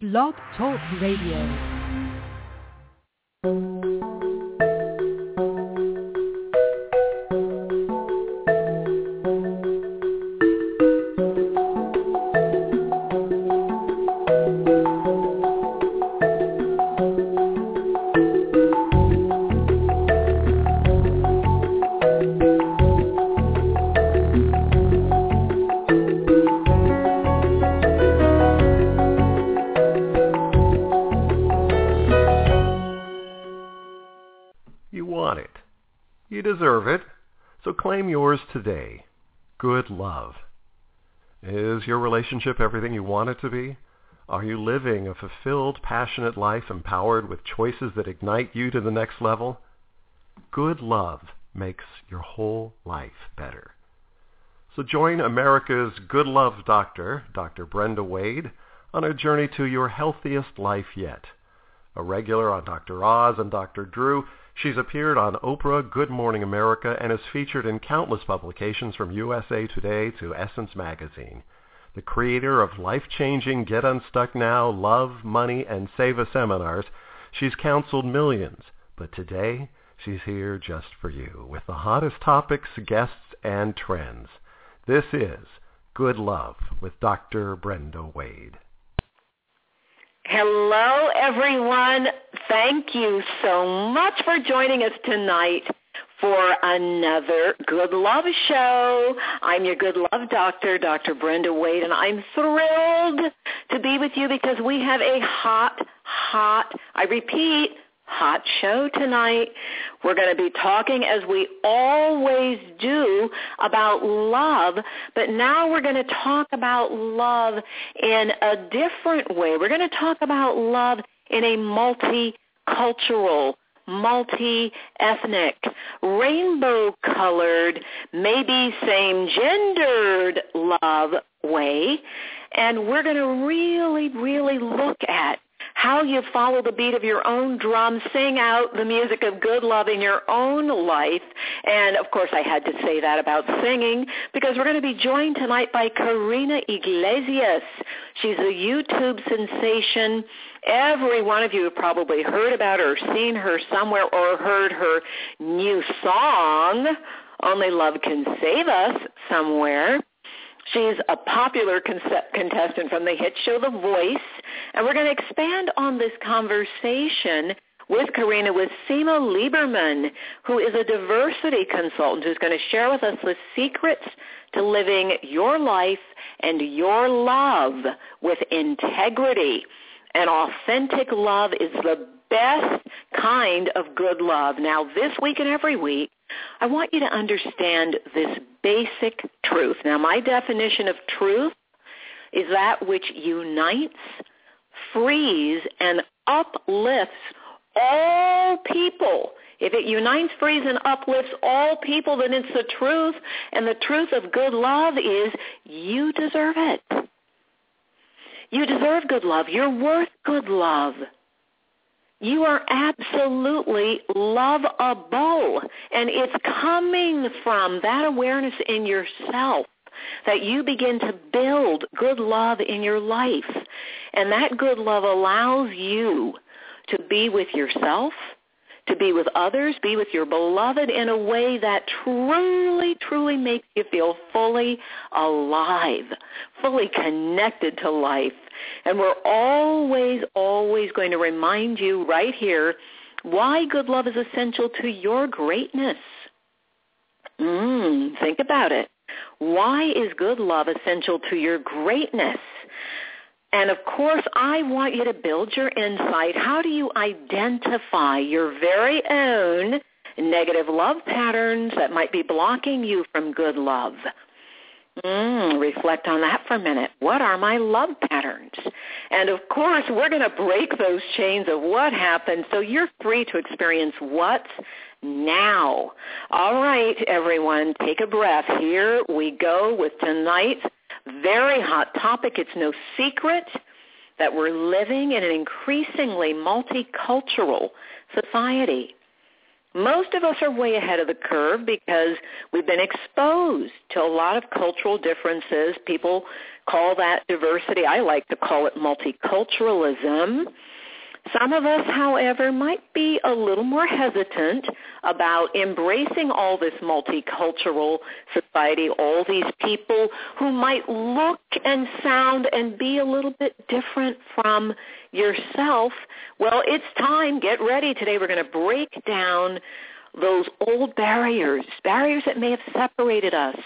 Blog Talk Radio. Relationship everything you want it to be? Are you living a fulfilled, passionate life empowered with choices that ignite you to the next level? Good love makes your whole life better. So join America's Good Love Doctor, Dr. Brenda Wade, on a journey to your healthiest life yet. A regular on Dr. Oz and Dr. Drew, she's appeared on Oprah, Good Morning America, and is featured in countless publications from USA Today to Essence Magazine. The creator of life-changing Get Unstuck Now, Love, Money, and Seva seminars, she's counseled millions. But today, she's here just for you with the hottest topics, guests, and trends. This is Good Love with Dr. Brenda Wade. Hello, everyone. Thank you so much for joining us tonight for another Good Love Show. I'm your Good Love Doctor, Dr. Brenda Wade, and I'm thrilled to be with you because we have a hot, hot, I repeat, hot show tonight. We're going to be talking, as we always do, about love, but now we're going to talk about love in a different way. We're going to talk about love in a multicultural, multi-ethnic, rainbow-colored, maybe same-gendered love way. And we're going to really, really look at how you follow the beat of your own drum, sing out the music of good love in your own life. And of course I had to say that about singing because we're going to be joined tonight by Karina Iglesias. She's a YouTube sensation. Every one of you have probably heard about her, seen her somewhere, or heard her new song, Only Love Can Save Us, somewhere. She's a popular con- contestant from the hit show The Voice, and we're going to expand on this conversation with Karina with Simma Lieberman, who is a diversity consultant who's going to share with us the secrets to living your life and your love with integrity. And authentic love is the best kind of good love. Now, this week and every week, I want you to understand this basic truth. Now, my definition of truth is that which unites, frees, and uplifts all people. If it unites, frees, and uplifts all people, then it's the truth. And the truth of good love is you deserve it. You deserve good love. You're worth good love. You are absolutely lovable. And it's coming from that awareness in yourself that you begin to build good love in your life. And that good love allows you to be with yourself, to be with others, be with your beloved in a way that truly, truly makes you feel fully alive, fully connected to life. And we're always, always going to remind you right here why good love is essential to your greatness. Mm, think about it. Why is good love essential to your greatness? And of course, I want you to build your insight. How do you identify your very own negative love patterns that might be blocking you from good love? Mm, reflect on that for a minute. What are my love patterns? And of course, we're going to break those chains of what happened so you're free to experience what's now. All right, everyone, take a breath. Here we go with tonight's very hot topic. It's no secret that we're living in an increasingly multicultural society. Most of us are way ahead of the curve because we've been exposed to a lot of cultural differences. People call that diversity. I like to call it multiculturalism. Some of us, however, might be a little more hesitant about embracing all this multicultural society, all these people who might look and sound and be a little bit different from yourself. Well, it's time. Get ready. Today we're going to break down those old barriers, barriers that may have separated us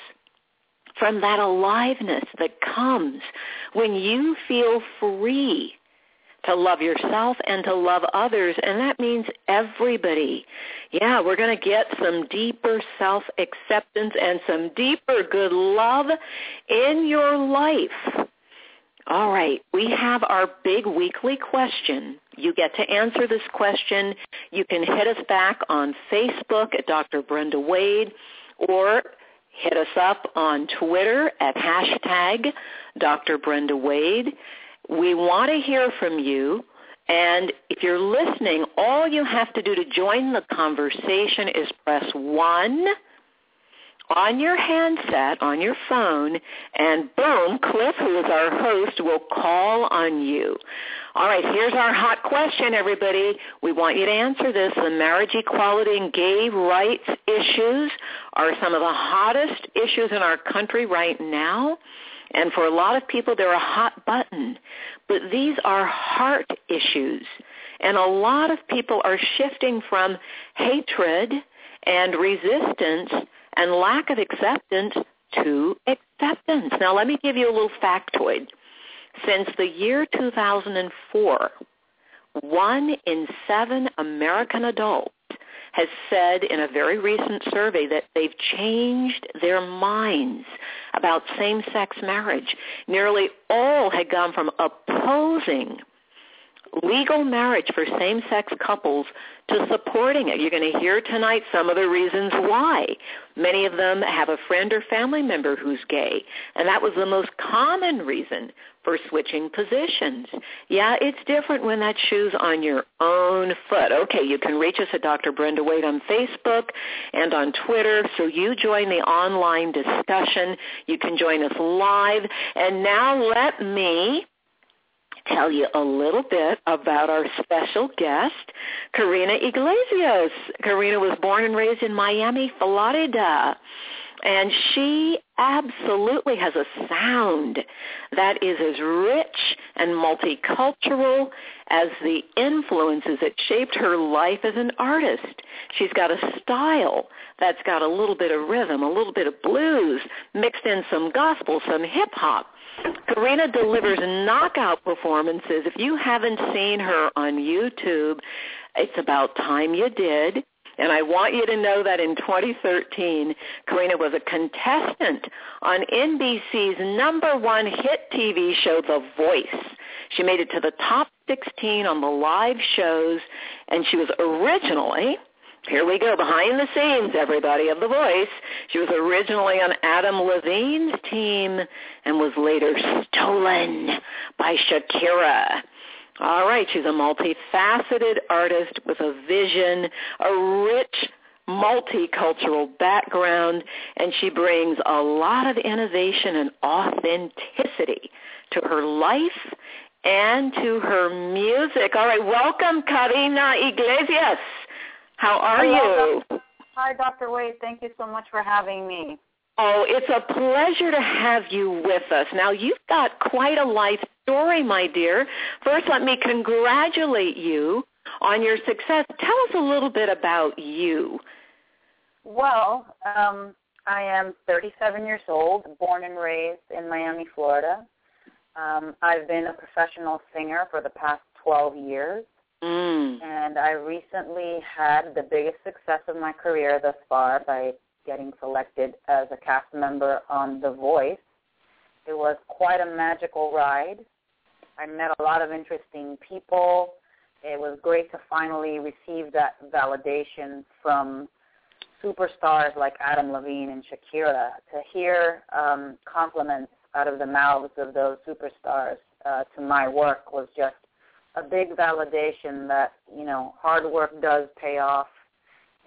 from that aliveness that comes when you feel free to love yourself and to love others, and that means everybody. Yeah, we're going to get some deeper self-acceptance and some deeper good love in your life. All right, we have our big weekly question. You get to answer this question. You can hit us back on Facebook at Dr. Brenda Wade or hit us up on Twitter at hashtag Dr. Brenda Wade. We want to hear from you. And if you're listening, all you have to do to join the conversation is press 1 on your handset, on your phone, and boom, Cliff, who is our host, will call on you. All right, here's our hot question, everybody. We want you to answer this. The marriage equality and gay rights issues are some of the hottest issues in our country right now. And for a lot of people, they're a hot button. But these are heart issues. And a lot of people are shifting from hatred and resistance and lack of acceptance to acceptance. Now let me give you a little factoid. Since the year 2004, one in seven American adults has said in a very recent survey that they've changed their minds about same-sex marriage. Nearly all had gone from opposing legal marriage for same-sex couples to supporting it. You're going to hear tonight some of the reasons why. Many of them have a friend or family member who's gay, and that was the most common reason for switching positions. Yeah, it's different when that shoe's on your own foot. Okay, you can reach us at Dr. Brenda Wade on Facebook and on Twitter, so you join the online discussion. You can join us live. And now let me tell you a little bit about our special guest, Karina Iglesias. Karina was born and raised in Miami, Florida. And she absolutely has a sound that is as rich and multicultural as the influences that shaped her life as an artist. She's got a style that's got a little bit of rhythm, a little bit of blues, mixed in some gospel, some hip hop. Karina delivers knockout performances. If you haven't seen her on YouTube, it's about time you did. And I want you to know that in 2013, Karina was a contestant on NBC's number one hit TV show, The Voice. She made it to the top 16 on the live shows, and she was originally here we go, behind the scenes, everybody, of The Voice. She was originally on Adam Levine's team and was later stolen by Shakira. All right, she's a multifaceted artist with a vision, a rich multicultural background, and she brings a lot of innovation and authenticity to her life and to her music. All right, welcome, Karina Iglesias. How are Hello, you? Hi, Dr. Wade. Thank you so much for having me. Oh, it's a pleasure to have you with us. Now, you've got quite a life story, my dear. First, let me congratulate you on your success. Tell us a little bit about you. Well, um, I am 37 years old, born and raised in Miami, Florida. Um, I've been a professional singer for the past 12 years. Mm. And I recently had the biggest success of my career thus far by getting selected as a cast member on The Voice. It was quite a magical ride. I met a lot of interesting people. It was great to finally receive that validation from superstars like Adam Levine and Shakira. To hear um, compliments out of the mouths of those superstars uh, to my work was just a big validation that you know hard work does pay off,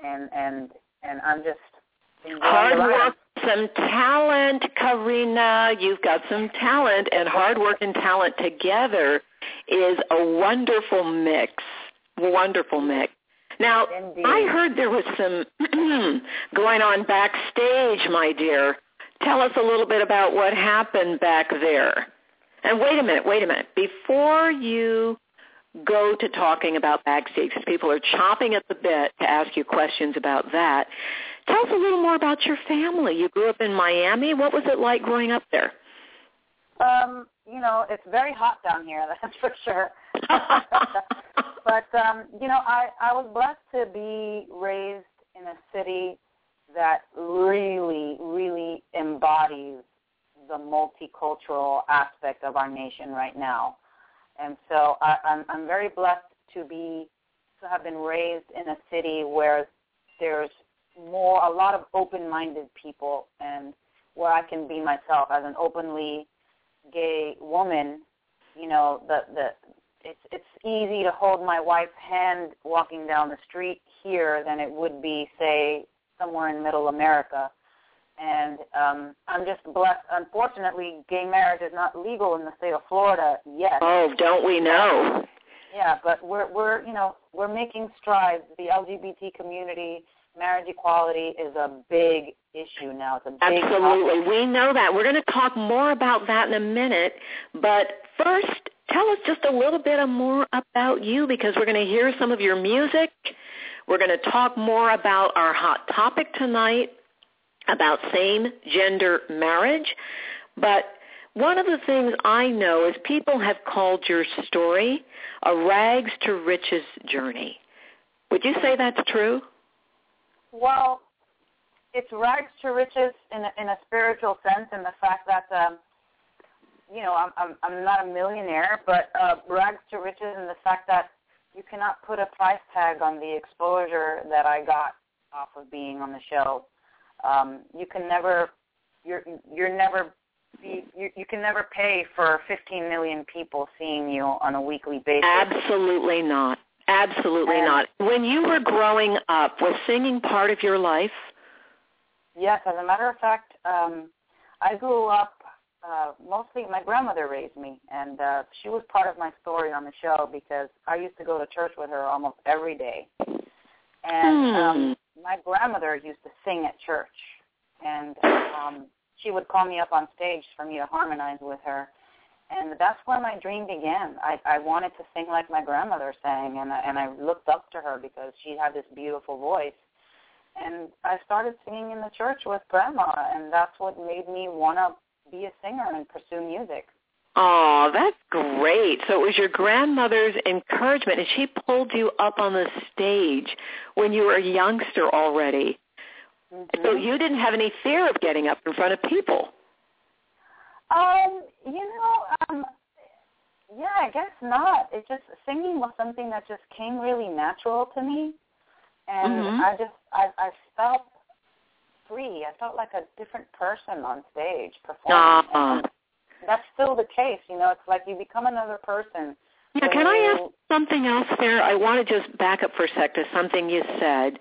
and and and I'm just hard work, some talent, Karina. You've got some talent, and hard work and talent together is a wonderful mix. Wonderful mix. Now, Indeed. I heard there was some going on backstage, my dear. Tell us a little bit about what happened back there. And wait a minute, wait a minute. Before you go to talking about backstage, because people are chomping at the bit to ask you questions about that, tell us a little more about your family. You grew up in Miami. What was it like growing up there? Um, you know, it's very hot down here, that's for sure. but um, you know, I I was blessed to be raised in a city that really, really embodies the multicultural aspect of our nation right now. And so I, I'm, I'm very blessed to be to have been raised in a city where there's more a lot of open-minded people and where I can be myself as an openly gay woman. You know, the the it's it's easy to hold my wife's hand walking down the street here than it would be, say, somewhere in Middle America. And um, I'm just blessed. Unfortunately, gay marriage is not legal in the state of Florida yet. Oh, don't we know? Yeah, but we're we're you know we're making strides. The LGBT community, marriage equality is a big issue now. It's a big Absolutely. topic. We know that. We're going to talk more about that in a minute. But first, tell us just a little bit more about you because we're going to hear some of your music. We're going to talk more about our hot topic tonight about same-gender marriage. But one of the things I know is people have called your story a rags to riches journey. Would you say that's true? Well, it's rags to riches in a, in a spiritual sense, in the fact that um, you know I'm I'm I'm not a millionaire, but uh, rags to riches in the fact that you cannot put a price tag on the exposure that I got off of being on the show. Um, you can never you're you're never be, you, you can never pay for 15 million people seeing you on a weekly basis. Absolutely not. Absolutely And- not. When you were growing up, was singing part of your life? Yes, as a matter of fact, um, I grew up uh, mostly. My grandmother raised me, and uh, she was part of my story on the show because I used to go to church with her almost every day. And Hmm. um, my grandmother used to sing at church, and um, she would call me up on stage for me to harmonize with her. And that's where my dream began. I, I wanted to sing like my grandmother sang, and I, and I looked up to her because she had this beautiful voice and I started singing in the church with grandma, and that's what made me want to be a singer and pursue music. Oh, that's great. So it was your grandmother's encouragement, and she pulled you up on the stage when you were a youngster already. Mm-hmm. So you didn't have any fear of getting up in front of people. Um, you know, um, yeah, I guess not. It just singing was something that just came really natural to me, and Mhm. I just I I felt free. I felt like a different person on stage performing. Ah. And that's still the case. You know, it's like you become another person. Yeah, when can I ask something else there? I want to just back up for a sec to something you said.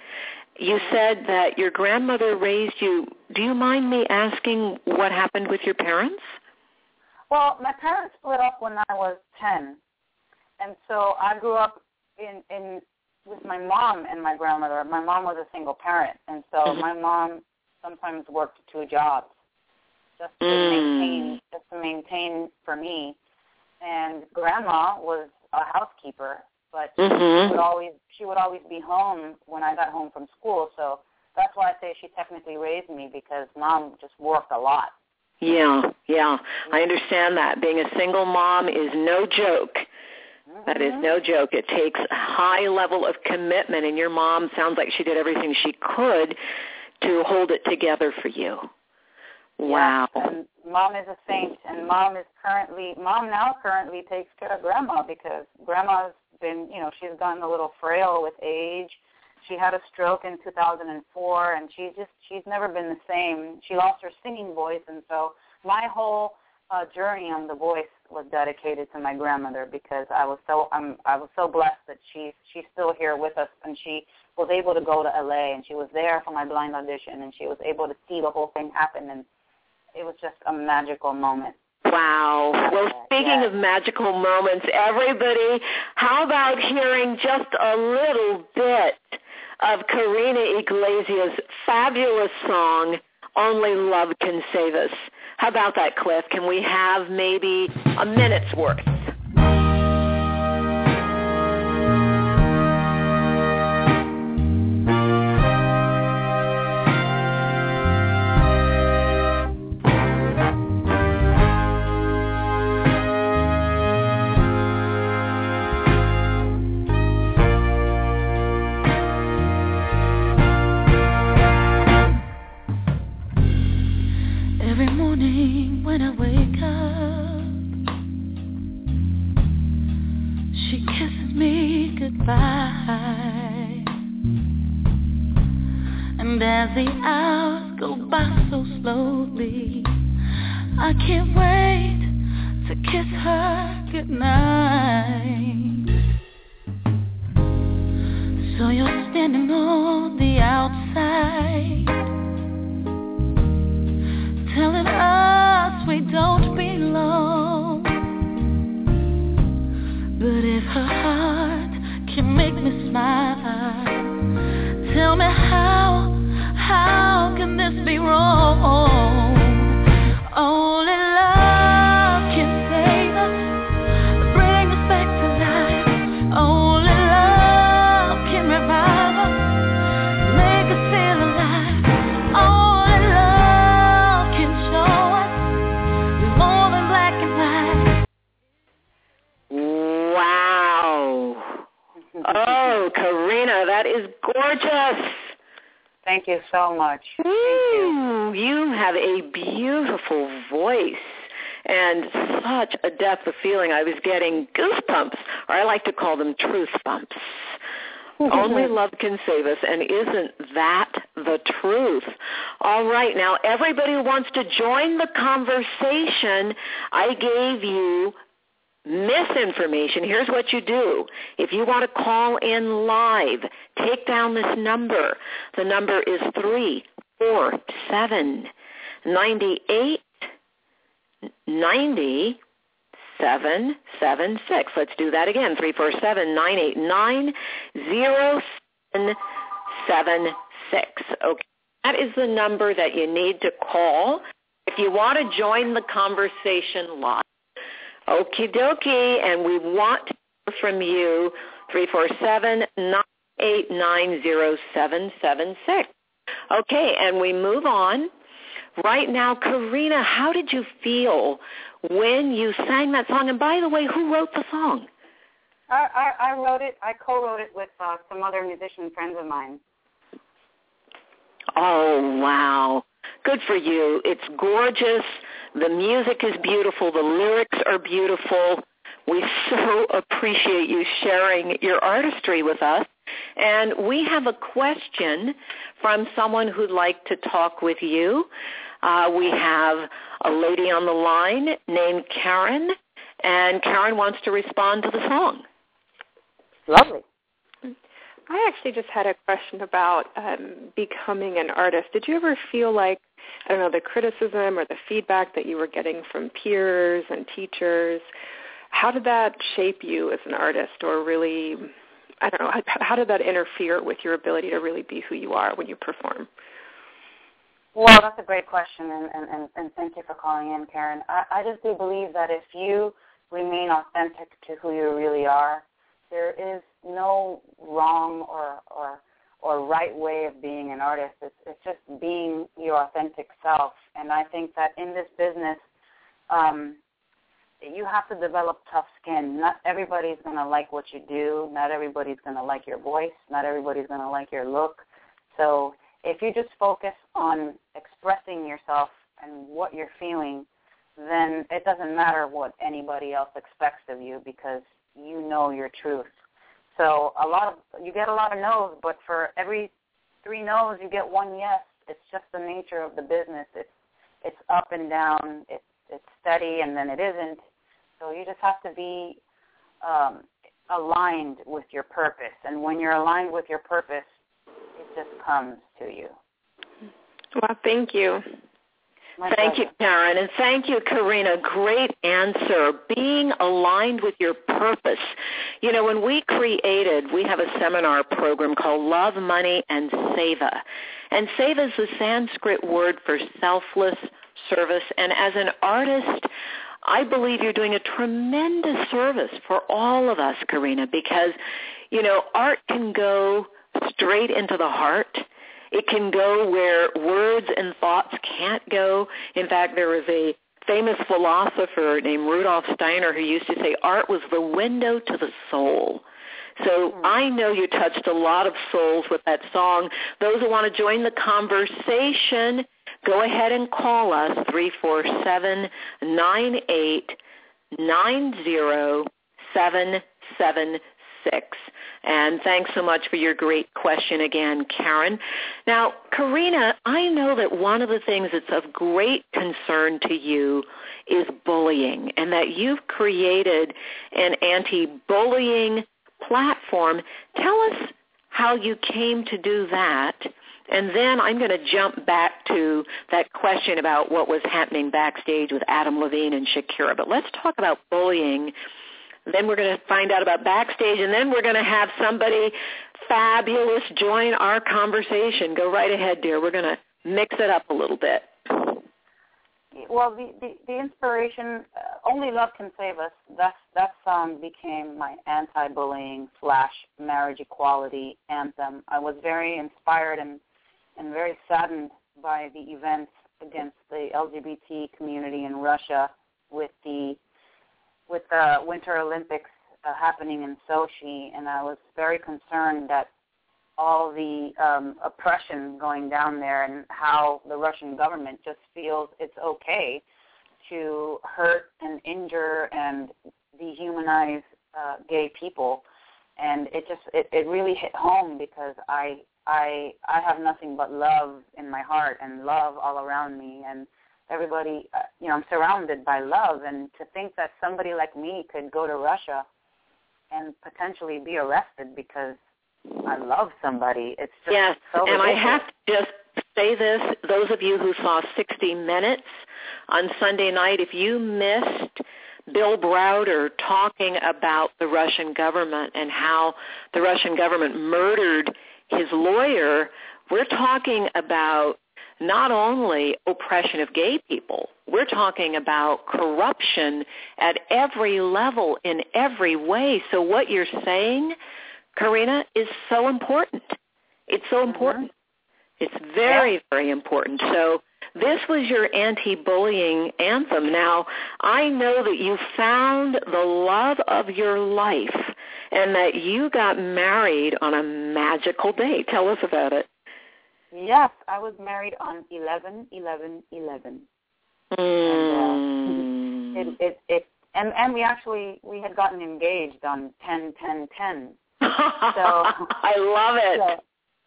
You said that your grandmother raised you. Do you mind me asking what happened with your parents? Well, my parents split up when I was ten, and so I grew up in in with my mom and my grandmother. My mom was a single parent, and so Mhm. my mom sometimes worked two jobs just to Mm. maintain just to maintain for me. And grandma was a housekeeper, but she would Mm-hmm. always she would always be home when I got home from school. So that's why I say she technically raised me because mom just worked a lot. Yeah, yeah. I understand that. Being a single mom is no joke. That is no joke. It takes a high level of commitment, and your mom sounds like she did everything she could to hold it together for you. Wow. Yes, and mom is a saint, and mom is currently mom now currently takes care of grandma because grandma's been you know she's gotten a little frail with age. She had a stroke in 2004, and she just she's never been the same. She lost her singing voice, and so my whole uh, journey on The Voice was dedicated to my grandmother because I was so I'm I was so blessed that she's she's still here with us and she was able to go to LA and she was there for my blind audition and she was able to see the whole thing happen and it was just a magical moment. Wow. Well, speaking yes. of magical moments, everybody, how about hearing just a little bit of Karina Iglesias' fabulous song, Only Love Can Save Us? How about that, Cliff? Can we have maybe a minute's worth? So much. Ooh, you. Hmm, you have a beautiful voice and such a depth of feeling. I was getting goosebumps, or I like to call them truth bumps. Only love can save us, and isn't that the truth? All right, now everybody who wants to join the conversation, I gave you misinformation, here's what you do. If you want to call in live, take down this number. The number is three four seven ninety eight ninety seven seven six. Let's do that again. Three four seven nine eight nine zero seven seven six. Okay. That is the number that you need to call if you want to join the conversation live. Okie dokie, and we want to hear from you, 347-989-0776. Okay, and we move on. Right now, Karina, how did you feel when you sang that song? And by the way, who wrote the song? I, I, I wrote it. I co-wrote it with uh, some other musician friends of mine. Oh, wow. Good for you. It's gorgeous. The music is beautiful. The lyrics are beautiful. We so appreciate you sharing your artistry with us. And we have a question from someone who'd like to talk with you. Uh, we have a lady on the line named Karen, and Karen wants to respond to the song. Lovely. I actually just had a question about um, becoming an artist. Did you ever feel like I don't know, the criticism or the feedback that you were getting from peers and teachers, how did that shape you as an artist or really, I don't know, how, how did that interfere with your ability to really be who you are when you perform? Well, that's a great question, and, and, and thank you for calling in, Karen. I, I just do believe that if you remain authentic to who you really are, there is no wrong or, or or right way of being an artist. It's, it's just being your authentic self. And I think that in this business, um, you have to develop tough skin. Not everybody's going to like what you do. Not everybody's going to like your voice. Not everybody's going to like your look. So if you just focus on expressing yourself and what you're feeling, then it doesn't matter what anybody else expects of you because you know your truth. So a lot of you get a lot of no's, but for every three no's, you get one yes. It's just the nature of the business. It's it's up and down. It's it's steady, and then it isn't. So you just have to be um, aligned with your purpose. And when you're aligned with your purpose, it just comes to you. Well, thank you. My Thank pleasure. you, Karen, and thank you, Karina. Great answer. Being aligned with your purpose. You know, when we created, we have a seminar program called Love, Money, and Seva. And Seva is the Sanskrit word for selfless service. And as an artist, I believe you're doing a tremendous service for all of us, Karina, because, you know, art can go straight into the heart. It can go where words and thoughts can't go. In fact, there was a famous philosopher named Rudolf Steiner who used to say art was the window to the soul. So hmm. I know you touched a lot of souls with that song. Those who want to join the conversation, go ahead and call us, 347-98-90-776. And thanks so much for your great question again, Karen. Now, Karina, I know that one of the things that's of great concern to you is bullying and that you've created an anti-bullying platform. Tell us how you came to do that. And then I'm going to jump back to that question about what was happening backstage with Adam Levine and Shakira. But let's talk about bullying then we're going to find out about backstage, and then we're going to have somebody fabulous join our conversation. Go right ahead, dear. We're going to mix it up a little bit. Well, the, the, the inspiration, uh, Only Love Can Save Us, that, that song became my anti-bullying slash marriage equality anthem. I was very inspired and, and very saddened by the events against the LGBT community in Russia with the with the Winter Olympics uh, happening in Sochi, and I was very concerned that all the um, oppression going down there and how the Russian government just feels it's okay to hurt and injure and dehumanize uh, gay people, and it just it, it really hit home because I I I have nothing but love in my heart and love all around me. And everybody, uh, you know, I'm surrounded by love, and to think that somebody like me could go to Russia and potentially be arrested because I love somebody, it's just yes, so and I have to just say this, those of you who saw 60 Minutes on Sunday night, if you missed Bill Browder talking about the Russian government and how the Russian government murdered his lawyer, we're talking about not only oppression of gay people, we're talking about corruption at every level in every way. So what you're saying, Karina, is so important. It's so mm-hmm. important. It's very, very important. So this was your anti-bullying anthem. Now, I know that you found the love of your life and that you got married on a magical day. Tell us about it. Yes, I was married on eleven eleven eleven. Mm. It it it and and we actually we had gotten engaged on ten ten ten. I love it. So,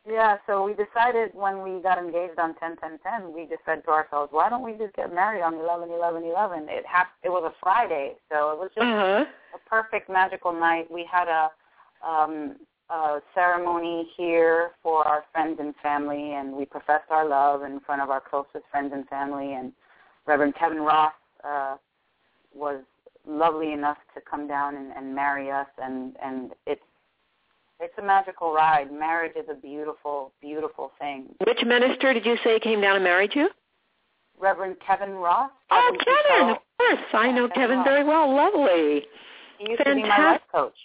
yeah, so we decided when we got engaged on ten ten ten, we just said to ourselves, why don't we just get married on eleven eleven eleven? It hap- it was a Friday, so it was just uh-huh. a perfect magical night. We had a um a ceremony here for our friends and family, and we professed our love in front of our closest friends and family. And Reverend Kevin Ross uh, was lovely enough to come down and, and marry us, and and it's a magical ride. Marriage is a beautiful, beautiful thing. Which minister did you say came down and married you? Reverend Kevin Ross. Oh, Kevin Kevin, of course. I know Kevin Kevin very well. Lovely. He used to be my life coach.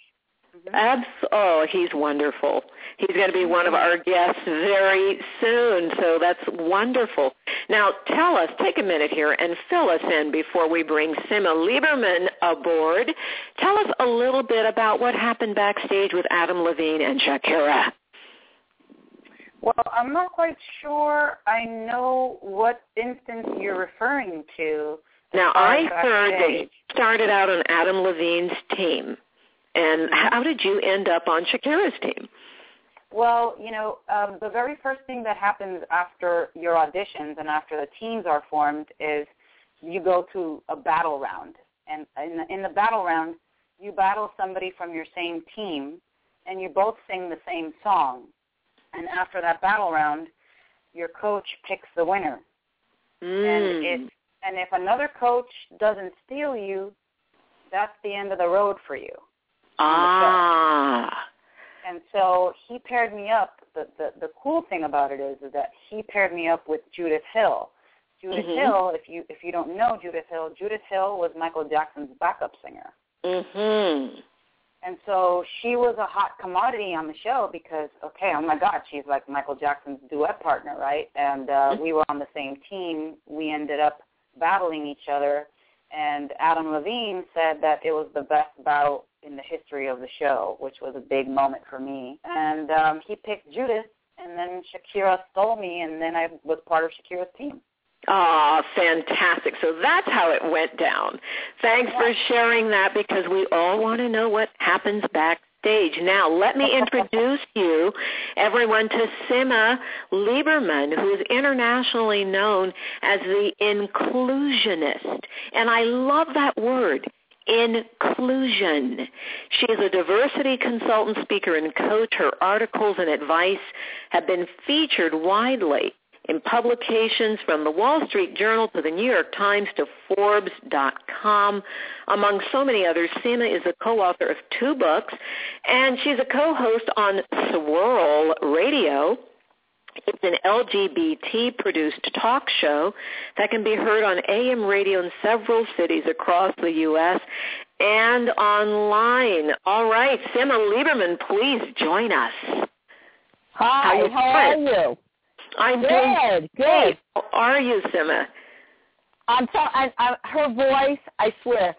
Mhm. Abs- oh, he's wonderful. He's going to be one of our guests very soon, so that's wonderful. Now, tell us, take a minute here and fill us in before we bring Simma Lieberman aboard. Tell us a little bit about what happened backstage with Adam Levine and Shakira. Well, I'm not quite sure I know what instance you're referring to. Now, I heard that you started out on Adam Levine's team. And how did you end up on Shakira's team? Well, you know, um, the very first thing that happens after your auditions and after the teams are formed is you go to a battle round. and in the, in the battle round, you battle somebody from your same team, and you both sing the same song. And after that battle round, your coach picks the winner. Mm. And it and if another coach doesn't steal you, that's the end of the road for you. Ah. And so he paired me up. The, the the cool thing about it is, is that he paired me up with Judith Hill. Judith Mhm. Hill, if you if you don't know Judith Hill, Judith Hill was Michael Jackson's backup singer. Mhm. And so she was a hot commodity on the show because, okay, oh my God, she's like Michael Jackson's duet partner, right? And uh, we were on the same team. We ended up battling each other. And Adam Levine said that it was the best battle in the history of the show, which was a big moment for me. And um, he picked Judith, and then Shakira stole me, and then I was part of Shakira's team. Ah, fantastic. So that's how it went down. Thanks for sharing that because we all want to know what happens backstage. Now, let me introduce you, everyone, to Simma Lieberman, who is internationally known as the inclusionist. And I love that word, inclusion. She is a diversity consultant, speaker, and coach. Her articles and advice have been featured widely in publications from the Wall Street Journal to the New York Times to Forbes.com. Among so many others, Simma is a co-author of two books, and she's a co-host on Swirl Radio. It's an LGBT-produced talk show that can be heard on AM radio in several cities across the U.S. and online. All right, Simma Lieberman, please join us. Hi, How how are you? I'm doing Good, great. good. How are you, Simma? I'm so I, I, her voice. I swear,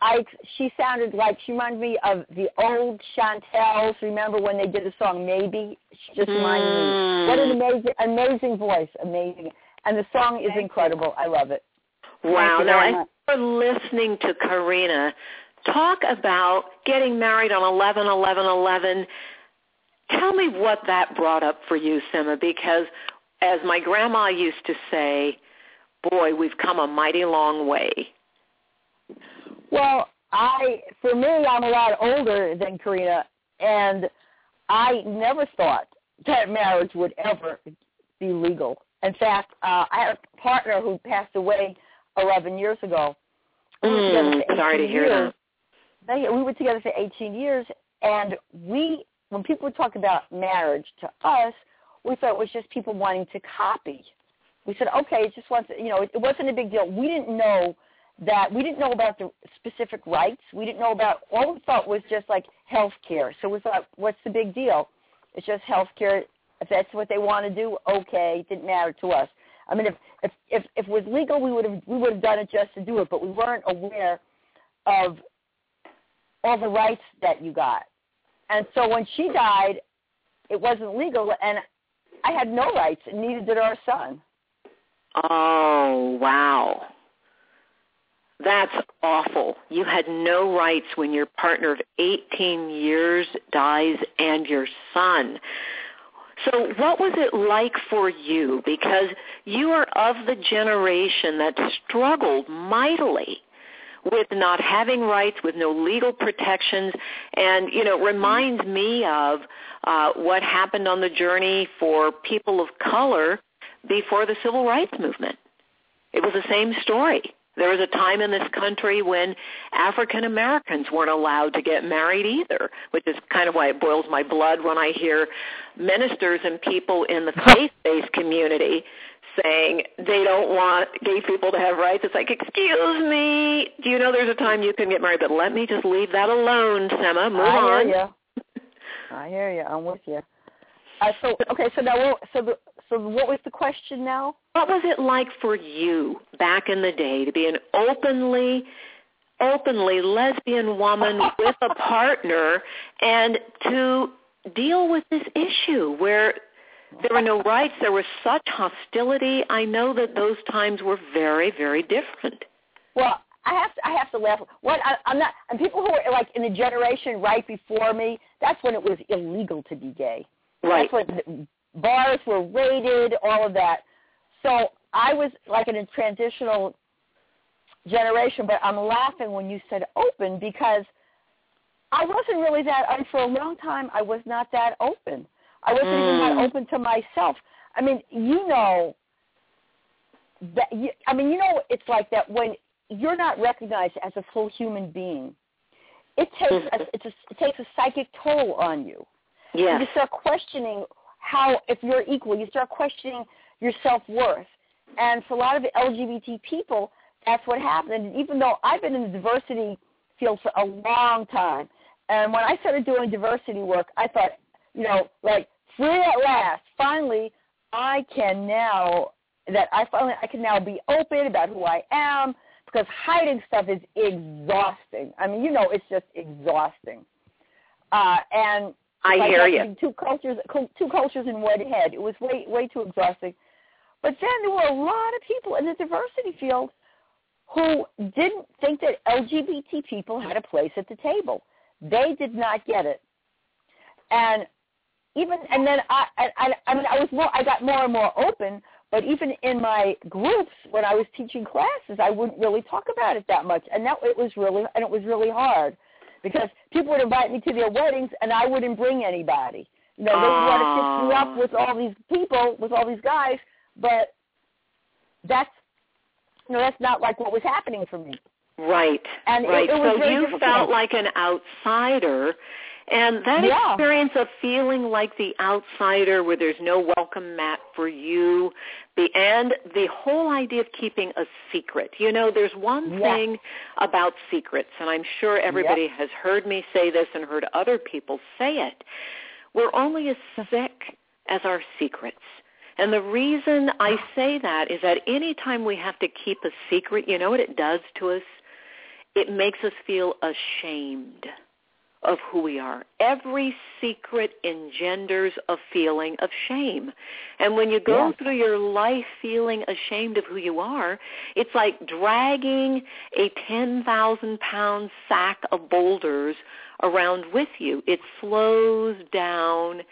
I she sounded like she reminded me of the old Chantels. Remember when they did the song Maybe? She just reminded me. What an hmm. amazing, amazing voice, amazing, and the song is Thank you. incredible. I love it. Wow. Now, much. you're listening to Karina talk about getting married on 11 11 11, tell me what that brought up for you, Simma, because as my grandma used to say, boy, we've come a mighty long way. Well, I for me, I'm a lot older than Karina, and I never thought that marriage would ever be legal. In fact, uh, I had a partner who passed away 11 years ago. We Mm, sorry to hear years. They, we were together for 18 years, and we, when people would talk about marriage to us, we thought it was just people wanting to copy. We said, okay, it just wants, you know, it, it wasn't a big deal. We didn't know that we didn't know about the specific rights. We didn't know about all we thought was just like health care. So we thought, what's the big deal? It's just health care. If that's what they want to do, okay, it didn't matter to us. I mean, if if if, if it was legal, we would have we would have done it just to do it, but we weren't aware of all the rights that you got. And so when she died, it wasn't legal, and I had no rights, and neither did our son. Oh, wow. That's awful. You had no rights when your partner of 18 years dies and your son. So what was it like for you? Because you are of the generation that struggled mightily with not having rights, with no legal protections, and you know, reminds me of uh, what happened on the journey for people of color before the civil rights movement. It was the same story. There was a time in this country when African Americans weren't allowed to get married either, which is kind of why it boils my blood when I hear ministers and people in the faith-based community saying they don't want gay people to have rights. It's like, excuse me, do you know there's a time you can get married? But let me just leave that alone, Simma. Move I on. hear you. I hear you. I'm with you. Uh, so okay, so now what- so the, so what was the question now? What was it like for you back in the day to be an openly openly lesbian woman with a partner and to deal with this issue where there were no rights, there was such hostility. I know that those times were very, very different. Well, I have to I have to laugh. What I, I'm not and people who are like in the generation right before me, that's when it was illegal to be gay. Right. That's when bars were raided, all of that. So I was like in a transitional generation, but I'm laughing when you said open because I wasn't really that. I, for a long time, I was not that open. I wasn't mm. even that mm. open to myself. I mean, you know that. You, I mean, you know, it's like that when you're not recognized as a full human being. It takes a, it's a, it takes a psychic toll on you. Yeah. You start questioning how if you're equal. You start questioning your self worth. And for a lot of the LGBT people, that's what happened. And even though I've been in the diversity field for a long time, and when I started doing diversity work, I thought, you know, like free at last. Finally, I can now that I finally I can now be open about who I am because hiding stuff is exhausting. I mean, you know, it's just exhausting. Uh, and I like hear you. Two cultures, two cultures in one head. It was way way too exhausting. But then there were a lot of people in the diversity field who didn't think that LGBT people had a place at the table. They did not get it. And even and then I I I mean I was more I got more and more open, but even in my groups when I was teaching classes, I wouldn't really talk about it that much, and that it was really and it was really hard because people would invite me to their weddings and I wouldn't bring anybody. You know, they would want to pick me up with all these people, with all these guys, but that's you know that's not like what was happening for me. Right. And right. It, it so you felt like an outsider. And that yeah. experience of feeling like the outsider where there's no welcome mat for you, the and the whole idea of keeping a secret. You know, there's one yeah. thing about secrets, and I'm sure everybody yep. has heard me say this and heard other people say it. We're only as sick as our secrets. And the reason I say that is that anytime we have to keep a secret, you know what it does to us? It makes us feel ashamed of who we are. Every secret engenders a feeling of shame. And when you go yeah. through your life feeling ashamed of who you are, it's like dragging a 10,000 pound sack of boulders around with you. It slows down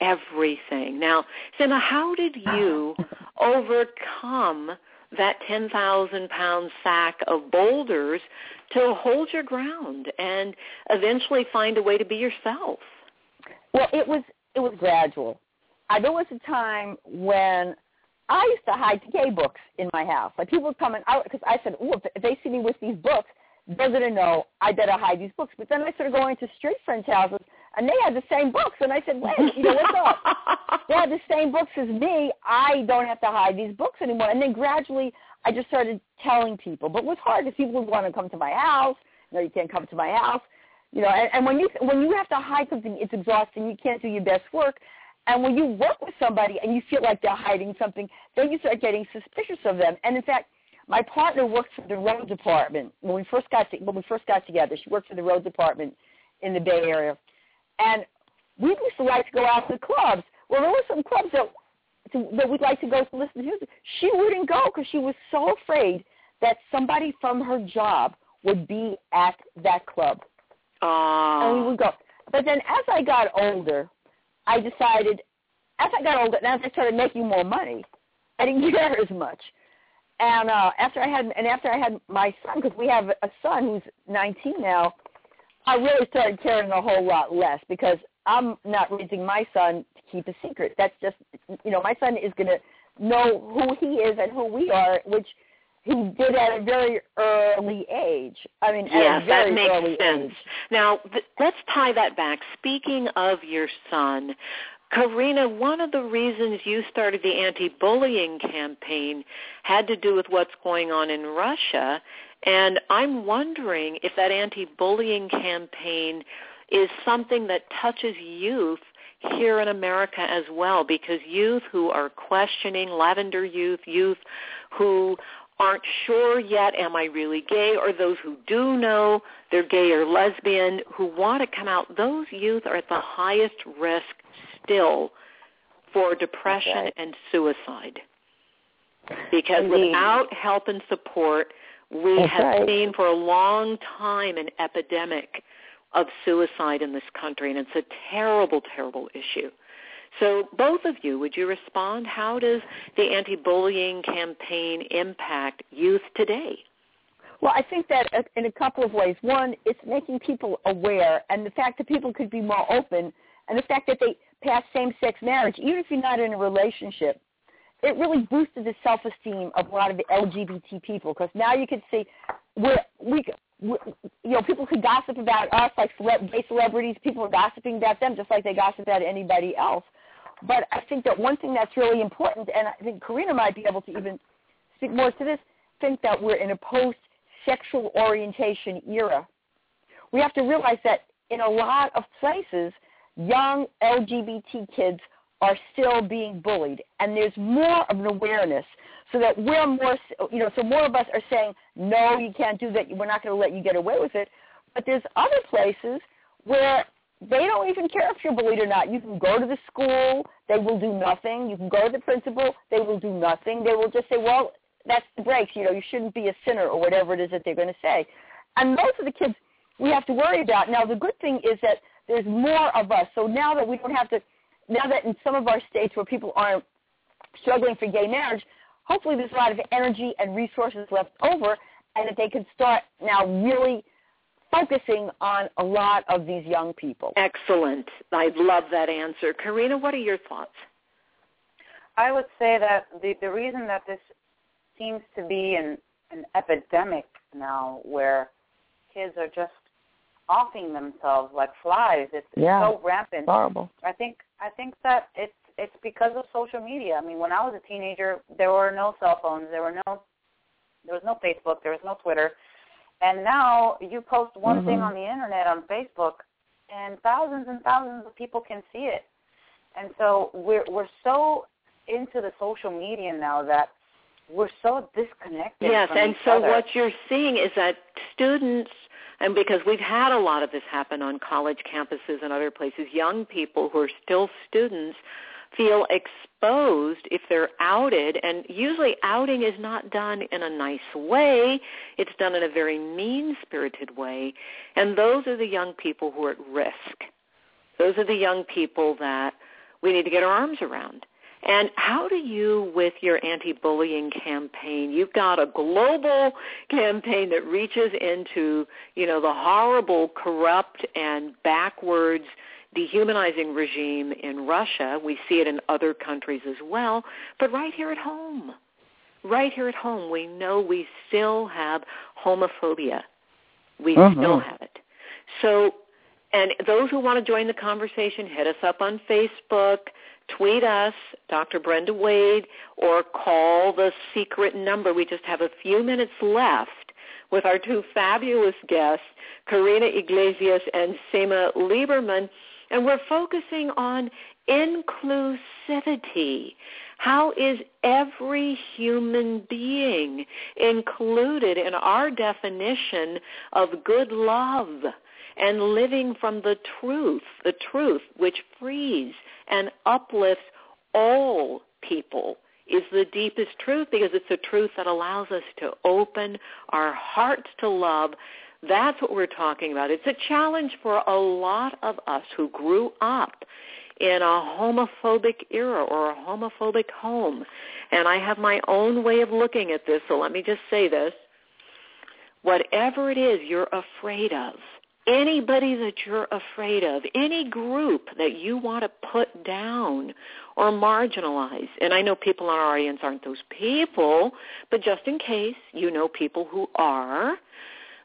everything. Now, Simma, how did you overcome that 10,000 pound sack of boulders to hold your ground and eventually find a way to be yourself? Well, it was it was gradual. I, there was a time when I used to hide gay books in my house. Like people would come and out because I said, "Oh, if, they see me with these books, they're gonna know I better hide these books." But then I started going to street friends' houses, and they had the same books, and I said, "Wait, you know what's up? they have the same books as me. I don't have to hide these books anymore." And then gradually, I just started telling people. But it was hard because people would want to come to my house. No, you can't come to my house. You know, and, and when you when you have to hide something, it's exhausting. You can't do your best work. And when you work with somebody and you feel like they're hiding something, then you start getting suspicious of them. And in fact, my partner worked for the road department when we first got to, when we first got together. She worked for the road department in the Bay Area, and we used to like to go out to clubs. Well, there were some clubs that to, that we'd like to go to listen to music. She wouldn't go because she was so afraid that somebody from her job would be at that club. Uh. And we would go. But then as I got older, I decided, as I got older, and as I started making more money, I didn't care as much. And uh, after I had, and after I had my son, because we have a son who's 19 now, I really started caring a whole lot less because I'm not raising my son to keep a secret. That's just, you know, my son is going to know who he is and who we are, which he did at a very early age. I mean, yes, at a very that makes early sense. age. Now, th- let's tie that back. Speaking of your son, Karina, one of the reasons you started the anti-bullying campaign had to do with what's going on in Russia, and I'm wondering if that anti-bullying campaign is something that touches youth here in America as well, because youth who are questioning, lavender youth, youth who aren't sure yet, am I really gay, or those who do know they're gay or lesbian, who want to come out, those youth are at the highest risk still for depression right. and suicide. Because Indeed. without help and support, we That's have right. seen for a long time an epidemic of suicide in this country, and it's a terrible, terrible issue. So both of you, would you respond? How does the anti-bullying campaign impact youth today? Well, I think that uh, in a couple of ways. One, it's making people aware, and the fact that people could be more open, and the fact that they pass same-sex marriage, even if you're not in a relationship, it really boosted the self-esteem of a lot of the LGBT people because now you can see where we, we, you know, people could gossip about us like gay celebrities. People are gossiping about them just like they gossip about anybody else. But I think that one thing that's really important, and I think Karina might be able to even speak more to this, think that we're in a post-sexual orientation era. We have to realize that in a lot of places, young LGBT kids are still being bullied, and there's more of an awareness so that we're more, you know, so more of us are saying, no, you can't do that. We're not going to let you get away with it. But there's other places where they don't even care if you're bullied or not. You can go to the school, they will do nothing. You can go to the principal, they will do nothing. They will just say, well, that's the breaks. You know, you shouldn't be a sinner or whatever it is that they're going to say. And those are the kids we have to worry about. Now, the good thing is that there's more of us. So now that we don't have to, now that in some of our states where people aren't struggling for gay marriage, hopefully there's a lot of energy and resources left over and that they can start now really focusing on a lot of these young people. Excellent. I love that answer. Karina, what are your thoughts? I would say that the, the reason that this seems to be an, an epidemic now where kids are just offing themselves like flies. It's, yeah, so rampant. Horrible. I think I think that it's it's because of social media. I mean, when I was a teenager, there were no cell phones, there were no there was no Facebook, there was no Twitter, and now you post one mm-hmm. thing on the internet on Facebook, and thousands and thousands of people can see it. And so we're we're so into the social media now that we're so disconnected. Yes, and so other. what you're seeing is that students and because we've had a lot of this happen on college campuses and other places, young people who are still students feel exposed if they're outed and usually outing is not done in a nice way. It's done in a very mean spirited way. And those are the young people who are at risk. Those are the young people that we need to get our arms around. And how do you, with your anti-bullying campaign, you've got a global campaign that reaches into, you know, the horrible, corrupt, and backwards dehumanizing regime in Russia. We see it in other countries as well. But right here at home, right here at home, we know we still have homophobia. We uh-huh. still have it. So, and those who want to join the conversation, hit us up on Facebook tweet us, Dr. Brenda Wade, or call the secret number. We just have a few minutes left with our two fabulous guests, Karina Iglesias and Simma Lieberman, and we're focusing on inclusivity. How is every human being included in our definition of good love and living from the truth, the truth which frees and uplifts all people is the deepest truth because it's a truth that allows us to open our hearts to love. That's what we're talking about. It's a challenge for a lot of us who grew up in a homophobic era or a homophobic home. And I have my own way of looking at this, so let me just say this. Whatever it is you're afraid of, anybody that you're afraid of, any group that you want to put down or marginalize. And I know people in our audience aren't those people, but just in case you know people who are,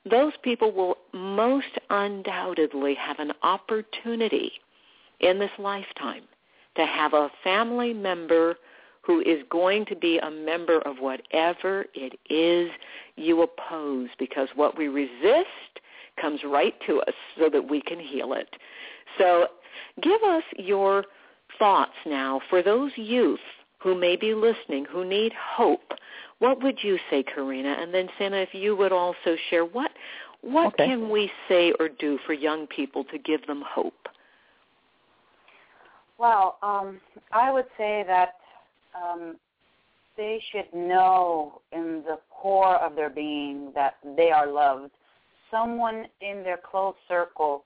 those people will most undoubtedly have an opportunity in this lifetime to have a family member who is going to be a member of whatever it is you oppose because what we resist comes right to us so that we can heal it. So give us your thoughts now for those youth who may be listening, who need hope. What would you say, Karina? And then, Santa, if you would also share what what okay. can we say or do for young people to give them hope? Well, um, I would say that um, they should know in the core of their being that they are loved someone in their close circle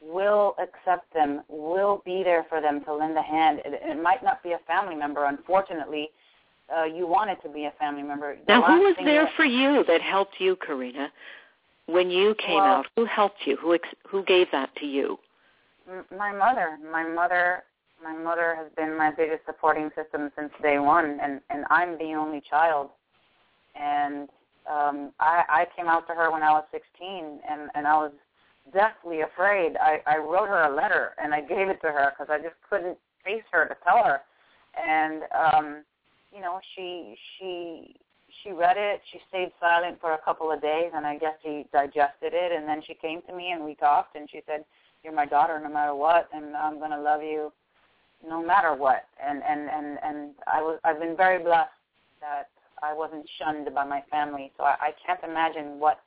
will accept them, will be there for them to lend a hand. It, it might not be a family member, unfortunately. Uh, you wanted to be a family member. The now, who was there that- for you that helped you, Karina, when you came Well- out? Who helped you? Who ex- who gave that to you? M- my mother my mother my mother has been my biggest supporting system since day one and and i'm the only child and um i i came out to her when i was sixteen and and i was deathly afraid i i wrote her a letter and i gave it to her because i just couldn't face her to tell her and um you know she she she read it she stayed silent for a couple of days and i guess she digested it and then she came to me and we talked and she said you're my daughter no matter what and I'm to love you no matter what. And and and and I was I've been very blessed that I wasn't shunned by my family so I, I can't imagine what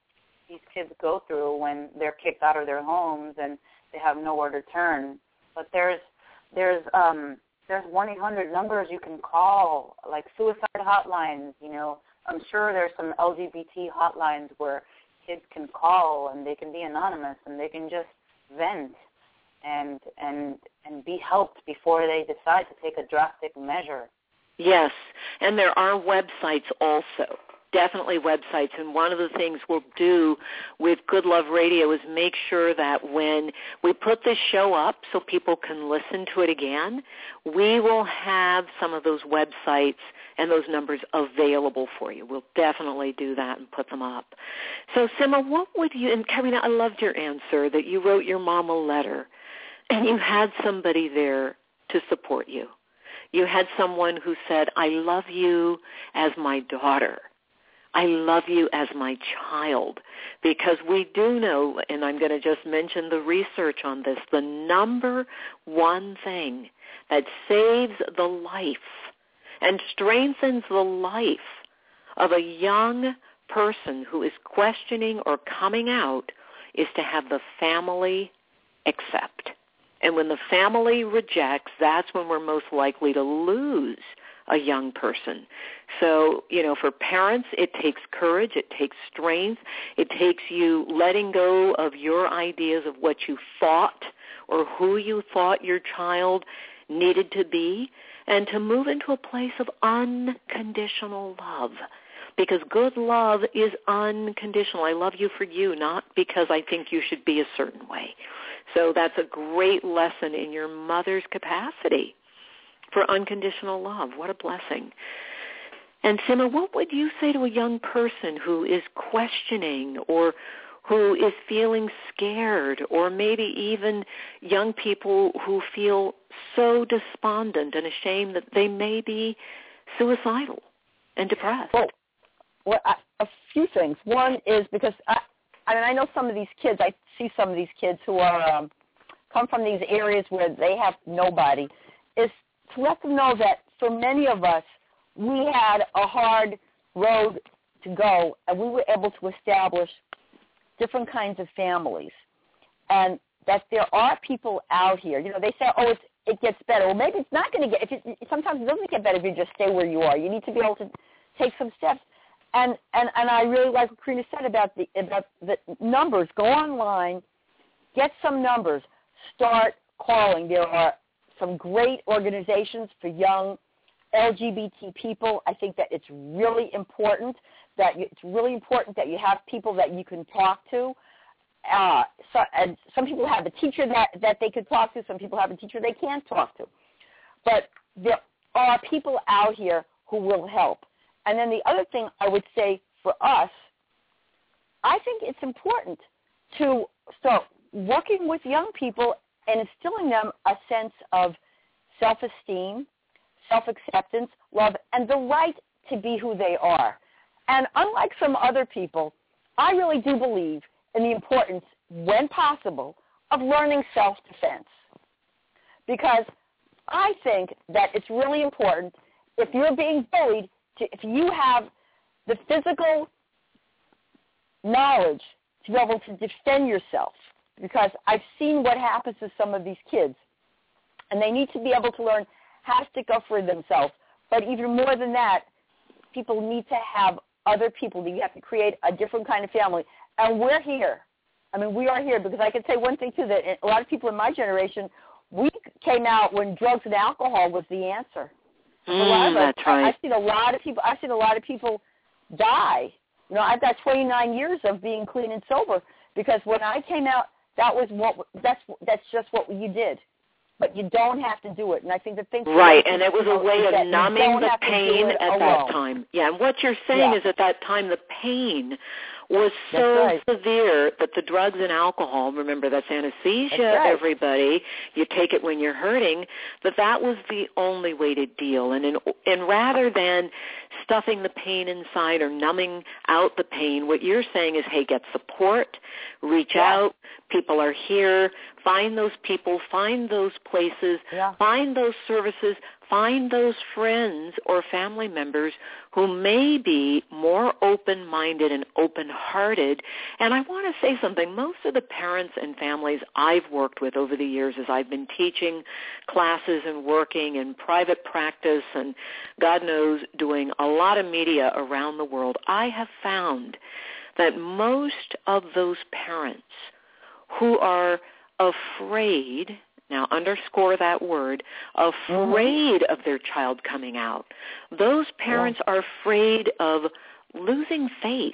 these kids go through when they're kicked out of their homes and they have nowhere to turn. But there's there's um there's one eight hundred numbers you can call like suicide hotlines you know I'm sure there's some LGBT hotlines where kids can call and they can be anonymous and they can just vent and and and be helped before they decide to take a drastic measure. Yes, and there are websites also. Definitely websites. And one of the things we'll do with Good Love Radio is make sure that when we put this show up so people can listen to it again, we will have some of those websites and those numbers available for you. We'll definitely do that and put them up. So, Simma, what would you, and Karina, I loved your answer that you wrote your mom a letter and you had somebody there to support you. You had someone who said, I love you as my daughter. I love you as my child because we do know, and I'm going to just mention the research on this, the number one thing that saves the life and strengthens the life of a young person who is questioning or coming out is to have the family accept. And when the family rejects, that's when we're most likely to lose a young person. So, you know, for parents, it takes courage, it takes strength, it takes you letting go of your ideas of what you thought or who you thought your child needed to be and to move into a place of unconditional love. Because good love is unconditional. I love you for you, not because I think you should be a certain way. So that's a great lesson in your mother's capacity for unconditional love. What a blessing. And Simma, what would you say to a young person who is questioning or who is feeling scared or maybe even young people who feel so despondent and ashamed that they may be suicidal and depressed? Well, well I, a few things. One is because I, I mean, I know some of these kids. I see some of these kids who are um, come from these areas where they have nobody. Is to let them know that for many of us, we had a hard road to go, and we were able to establish different kinds of families, and that there are people out here. You know, they say, "Oh, it's it gets better." Well, maybe it's not going to get. If it, sometimes it doesn't get better if you just stay where you are. You need to be able to take some steps. And and and I really like what Karina said about the about the numbers. Go online, get some numbers, start calling. There are some great organizations for young LGBT people. I think that it's really important that you, it's really important that you have people that you can talk to. Uh, so, and some people have a teacher that that they could talk to. Some people have a teacher they can't talk to. But there are people out here who will help. And then the other thing I would say for us, I think it's important to start working with young people and instilling them a sense of self-esteem, self-acceptance, love, and the right to be who they are. And unlike some other people, I really do believe in the importance, when possible, of learning self-defense. Because I think that it's really important if you're being bullied, to, if you have the physical knowledge to be able to defend yourself. Because I've seen what happens to some of these kids. And they need to be able to learn how to stick up for themselves. But even more than that, people need to have other people. You have to create a different kind of family. And we're here. I mean, we are here because I can say one thing, too, that a lot of people in my generation, we came out when drugs and alcohol was the answer. a lot of Mm, us, that's right. I, I've seen a lot of people. I've seen a lot of people die. You know, I've got 29 years of being clean and sober because when I came out, that was what that's that's just what you did. But you don't have to do it, and I think the thing Right, and it was a way of numbing the have to do pain at alone. that time. Yeah, and what you're saying Yeah. is at that time the pain was so right. severe that the drugs and alcohol, remember that's anesthesia, That's right. everybody, you take it when you're hurting, that that was the only way to deal. And in, and rather than stuffing the pain inside or numbing out the pain, what you're saying is, hey, get support, reach Yeah. out, people are here, find those people, find those places, Yeah. find those services, find those friends or family members who may be more open-minded and open-hearted. And I want to say something. Most of the parents and families I've worked with over the years as I've been teaching classes and working in private practice and God knows doing a lot of media around the world, I have found that most of those parents who are afraid now underscore that word afraid of their child coming out. Those parents are afraid of losing face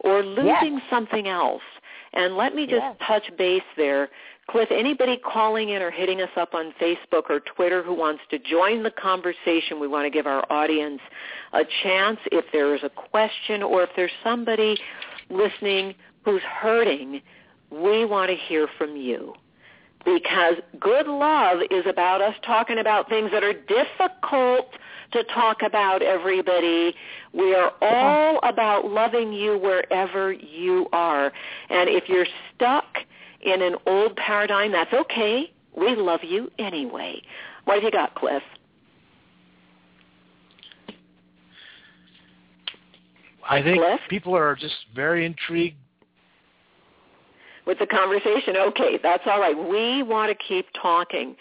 or losing something else. And let me just Yes. touch base there. Cliff anybody calling in or hitting us up on facebook or twitter who wants to join the conversation we want to give our audience a chance if there is a question or if there's somebody listening who's hurting we want to hear from you because good love is about us talking about things that are difficult to talk about everybody we are all about loving you wherever you are and if you're stuck in an old paradigm that's okay we love you anyway what have you got cliff I think Cliff? people are just very intrigued. With the conversation. Okay, that's all right. We want to keep talking.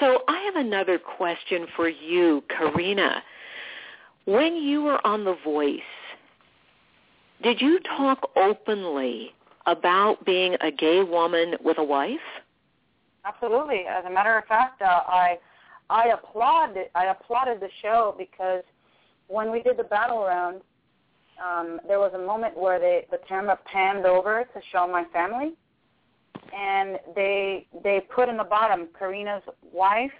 So I have another question for you, Karina. When you were on The Voice, did you talk openly about being a gay woman with a wife? Absolutely. As a matter of fact, uh, I I applauded I applauded the show because when we did the battle round, um, there was a moment where they, the camera panned over to show my family, and they they put in the bottom Karina's wife,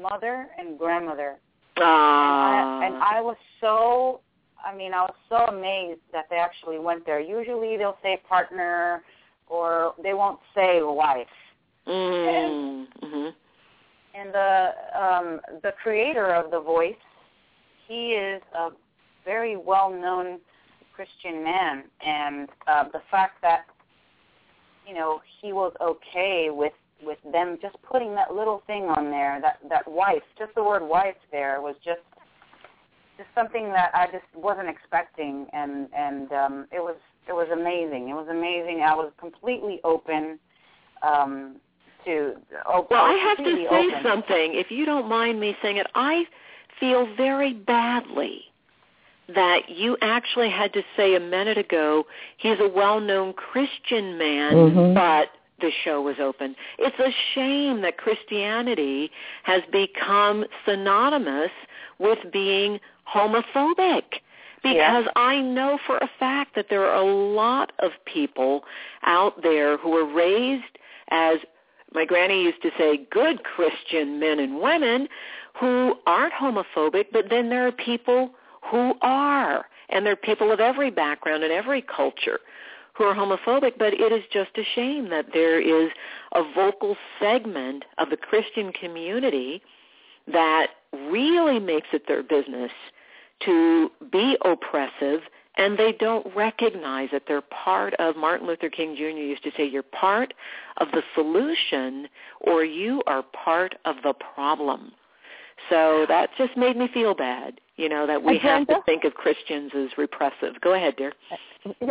mother, and grandmother. Ah. I, and I was so, I mean, I was so amazed that they actually went there. Usually they'll say partner or they won't say wife. mm, hmm And the um, the creator of the voice, he is a very well known Christian man, and uh, the fact that you know he was okay with with them just putting that little thing on there, that that wife, just the word wife there was just just something that I just wasn't expecting, and and um, it was it was amazing. It was amazing. I was completely open um, to. Oh, Well, I have to say open. something, if you don't mind me saying it. I feel very badly that you actually had to say a minute ago he's a well-known Christian man, Mhm. but the show was open. It's a shame that Christianity has become synonymous with being homophobic because I know for a fact that there are a lot of people out there who were raised as my granny used to say good Christian men and women who aren't homophobic, but then there are people who are, and there are people of every background and every culture who are homophobic, but it is just a shame that there is a vocal segment of the Christian community that really makes it their business to be oppressive and they don't recognize that they're part of Martin Luther King Jr. used to say you're part of the solution or you are part of the problem. So that just made me feel bad, you know, that we have to think of Christians as repressive. Go ahead, dear.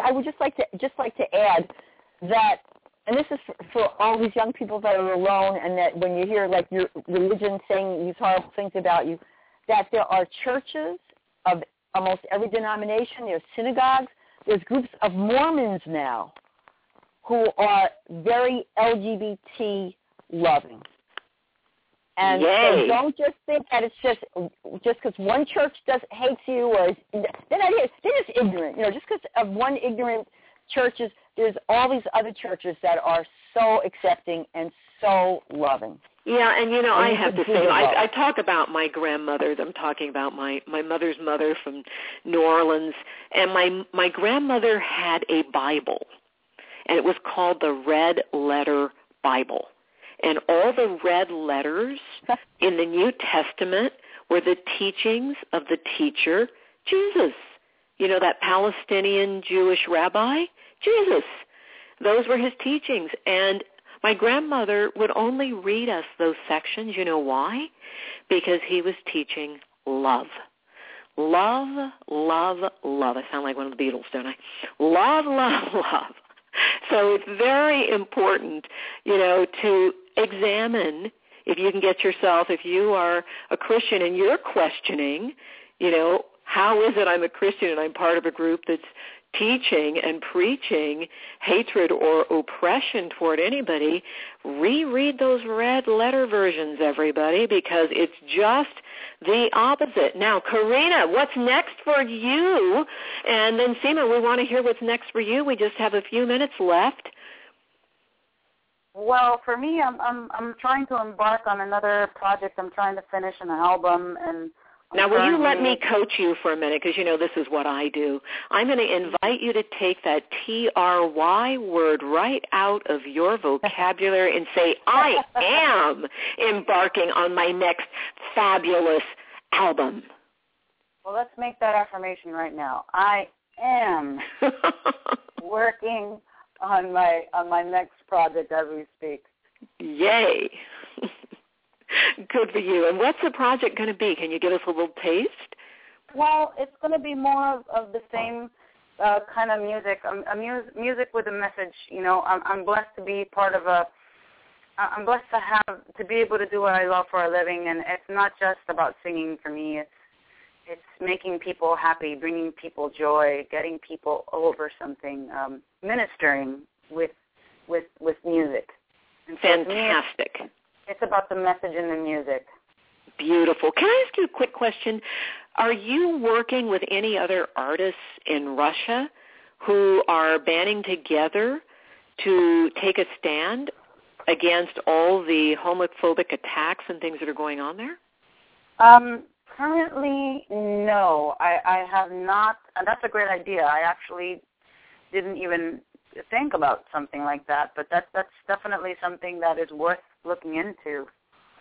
I would just like to just like to add that, and this is for, for all these young people that are alone, and that when you hear like your religion saying these horrible things about you, that there are churches of almost every denomination. There's synagogues. There's groups of Mormons now who are very LGBT loving. And Yay. so don't just think that it's just just because one church does hates you or they're not they're just ignorant. You know, just because of one ignorant churches, there's all these other churches that are so accepting and so loving. Yeah, and you know, And I have to say. I, I talk about my grandmother. I'm talking about my my mother's mother from New Orleans, and my my grandmother had a Bible, and it was called the Red Letter Bible, and all the red letters in the New Testament were the teachings of the teacher Jesus. You know that Palestinian Jewish rabbi, Jesus. Those were his teachings, and my grandmother would only read us those sections. You know why? Because he was teaching love. Love, love, love. I sound like one of the Beatles, don't I? Love, love, love. So it's very important, you know, to examine if you can get yourself, if you are a Christian and you're questioning, you know, how is it I'm a Christian and I'm part of a group that's teaching and preaching hatred or oppression toward anybody, reread those red letter versions, everybody, because it's just the opposite. Now, Karina, what's next for you? And then Simma, we want to hear what's next for you. We just have a few minutes left. Well, for me, I'm I'm I'm trying to embark on another project. I'm trying to finish an album, and I'm Now, will you let me coach you for a minute? Because you know this is what I do. I'm going to invite you to take that T-R-Y word right out of your vocabulary and say, I am embarking on my next fabulous album. Well, let's make that affirmation right now. I am working on my on my next project as we speak. Yay. Good for you. And what's the project going to be? Can you give us a little taste? Well, it's going to be more of, of the same uh, kind of music, um, a mu- music with a message. You know, I'm, I'm blessed to be part of a. I'm blessed to have to be able to do what I love for a living, and it's not just about singing for me. It's it's making people happy, bringing people joy, getting people over something, um, ministering with with with music. And so me, it's- Fantastic. it's about the message in the music. Beautiful. Can I ask you a quick question? Are you working with any other artists in Russia who are banding together to take a stand against all the homophobic attacks and things that are going on there? Um, currently, no. I, I have not. And that's a great idea. I actually didn't even think about something like that, but that's that's definitely something that is worth looking into.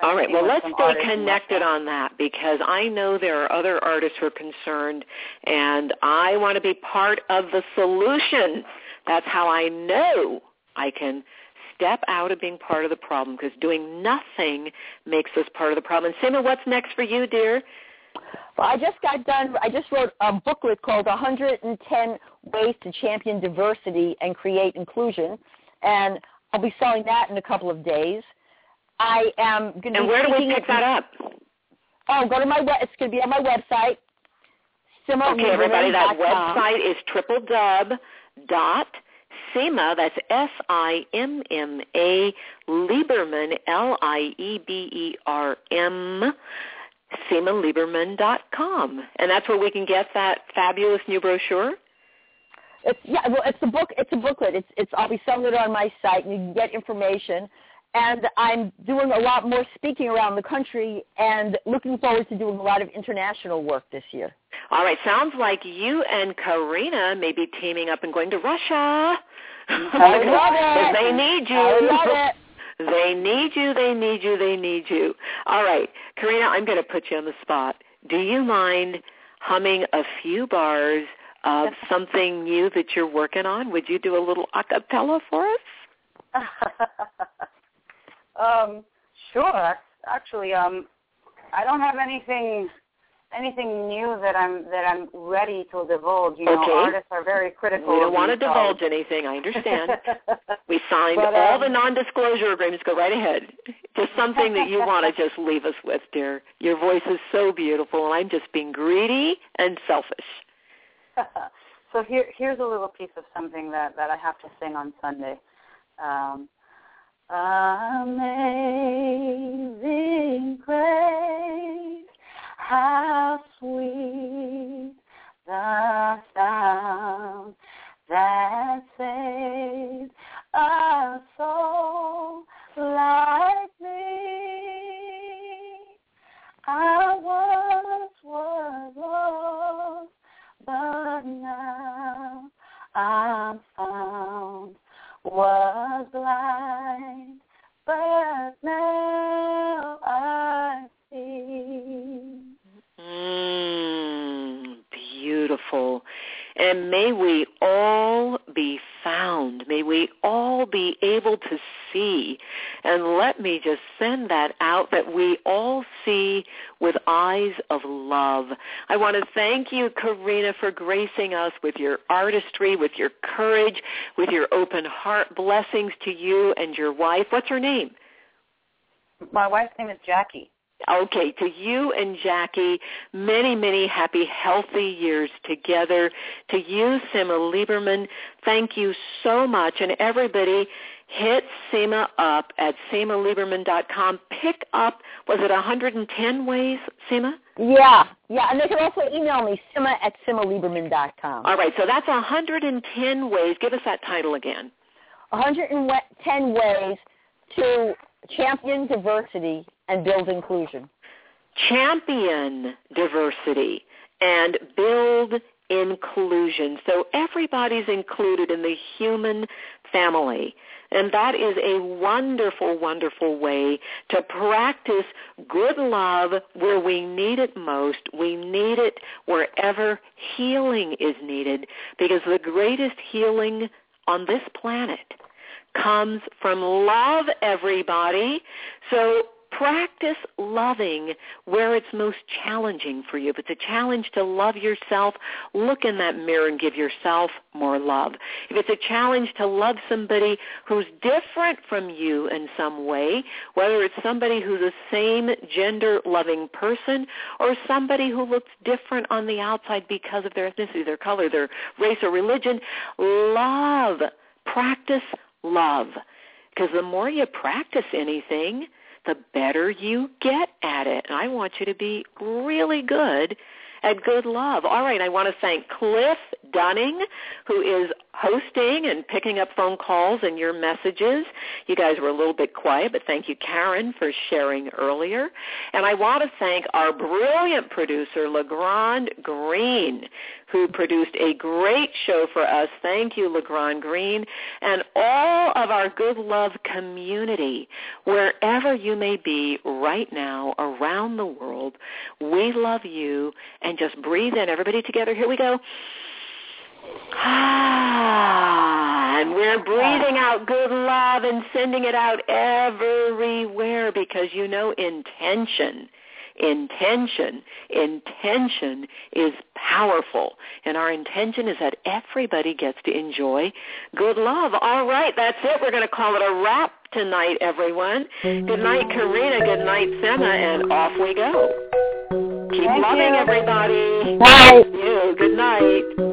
All right. Well, let's stay connected on that because I know there are other artists who are concerned, and I want to be part of the solution. That's how I know I can step out of being part of the problem because doing nothing makes us part of the problem. And Simma, what's next for you, dear? Well, I just got done. I just wrote a booklet called 110 Ways to Champion Diversity and Create Inclusion, and I'll be selling that in a couple of days. I am going to And where do we pick at- that up? Oh, go to my. It's going to be on my website. Okay, everybody, that website is triple dub dot Simma, that's S-I-M-M-A, Lieberman, L-I-E-B-E-R-M, SimmaLieberman.com. And that's where we can get that fabulous new brochure? It's yeah, well, it's a book. It's a booklet. It's it's. I'll be selling it on my site, and you can get information. And I'm doing a lot more speaking around the country, and looking forward to doing a lot of international work this year. All right, sounds like you and Karina may be teaming up and going to Russia. I love it. They need you. I love it. They need you, they need you, they need you. All right, Karina, I'm going to put you on the spot. Do you mind humming a few bars of something new that you're working on? Would you do a little a cappella for us? um, sure. Actually, um, I don't have anything anything new that I'm that I'm ready to divulge. You know, Okay. artists are very critical. We don't want to divulge anything. I understand. We signed But, all um, the non-disclosure agreements. Go right ahead. Just something that you want to just leave us with, dear. Your voice is so beautiful, and I'm just being greedy and selfish. so here, here's a little piece of something that, that I have to sing on Sunday. Um, Amazing grace, how sweet the sound that saved a soul like me. I once was lost, but now I'm found. Was blind me just send that out that we all see with eyes of love. I want to thank you, Karina, for gracing us with your artistry, with your courage, with your open heart. Blessings to you and your wife. What's her name? My wife's name is Jackie. Okay, to you and Jackie, many, many happy, healthy years together. To you, Simma Lieberman, thank you so much. And everybody, hit Simma up at simmalieberman.com. Pick up, was it 110 ways, Simma? Yeah, yeah, and they can also email me, simma at simmalieberman.com. All right, so that's 110 ways. Give us that title again. 110 ways to champion diversity and build inclusion. Champion diversity and build inclusion. So everybody's included in the human family. And that is a wonderful, wonderful way to practice good love where we need it most. We need it wherever healing is needed because the greatest healing on this planet comes from love, everybody. So practice loving where it's most challenging for you. If it's a challenge to love yourself, look in that mirror and give yourself more love. If it's a challenge to love somebody who's different from you in some way, whether it's somebody who's the same gender loving person or somebody who looks different on the outside because of their ethnicity, their color, their race or religion, love. Practice love. Because the more you practice anything, the better you get at it. And I want you to be really good at good love. All right, I want to thank Cliff Dunning, who is hosting and picking up phone calls and your messages. You guys were a little bit quiet, but thank you, Karen, for sharing earlier. And I want to thank our brilliant producer, LeGrand Green, who produced a great show for us. Thank you, LeGrand Green, and all of our Good Love community, wherever you may be right now around the world. We love you, and just breathe in. Everybody together. Here we go. Ah, and we're breathing out good love and sending it out everywhere because you know intention intention intention is powerful. And our intention is that everybody gets to enjoy good love. All right that's it. We're going to call it a wrap tonight everyone. Good night karina. Good night Simma, and off we go. Keep Thank loving you. everybody. Bye. you. Good night